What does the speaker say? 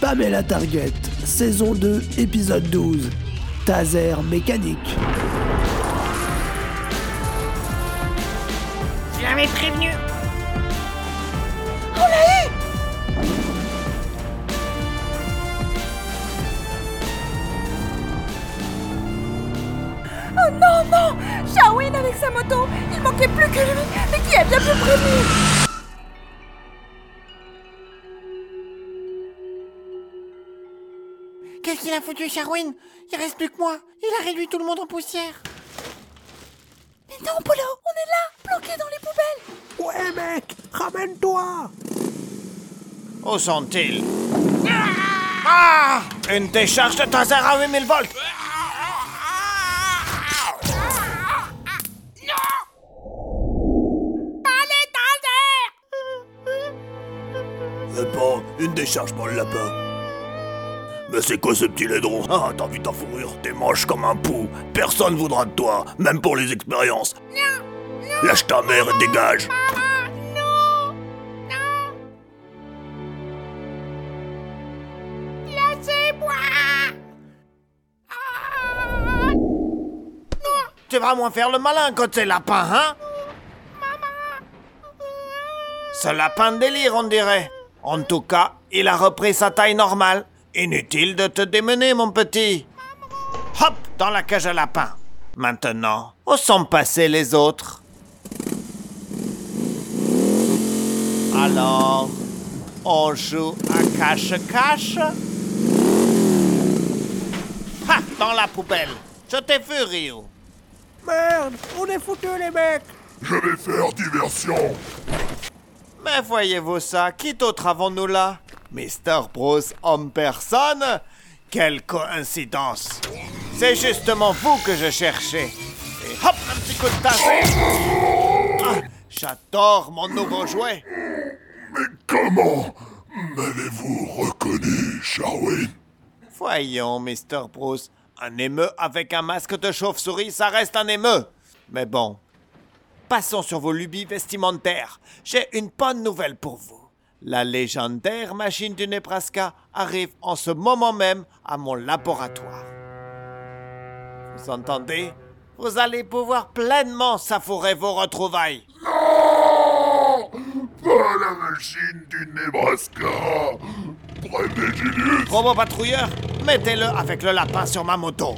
Pamela Target, saison 2, épisode 12. Taser mécanique. Je prévenu, Oh non, non. Shaolin avec sa moto Il manquait plus que lui Mais qui a bien pu prévenir Qu'est-ce qu'il a foutu, Sharwin Il reste plus que moi. Il a réduit tout le monde en poussière. Mais non, Polo On est là, bloqués dans les poubelles. Ouais mec, ramène-toi. Où sont-ils? Ah! Une décharge de taser à 8000 volts Eh pas une décharge pour le lapin. Mais c'est quoi ce petit laidron? Ah, t'as vu ta fourrure T'es moche comme un pou. Personne voudra de toi, même pour les expériences. Lâche ta mère et dégage. Tu vas moins faire le malin quand c'est lapin, hein? Ce lapin de délire, on dirait. En tout cas, il a repris sa taille normale. Inutile de te démener, mon petit. Hop, dans la cage à lapin. Maintenant, où sont passés les autres? Alors, on joue à cache-cache Ha, dans la poubelle. Je t'ai vu, Ryu. Merde, on est foutus les mecs Je vais faire diversion. Mais voyez-vous ça, qui d'autre avons-nous là? Mr. Bruce en personne Quelle coïncidence C'est justement vous que je cherchais. Et hop, un petit coup de taser Ah, J'adore mon nouveau jouet Comment m'avez-vous reconnu, Sharwin Voyons, Mr. Bruce, un émeu avec un masque de chauve-souris, ça reste un émeu. Mais bon, passons sur vos lubies vestimentaires. J'ai une bonne nouvelle pour vous. La légendaire machine du Nebraska arrive en ce moment même à mon laboratoire. Vous entendez? Vous allez pouvoir pleinement savourer vos retrouvailles. Pas la machine du Nebraska Prenez Julius Robot patrouilleur, mettez-le avec le lapin sur ma moto.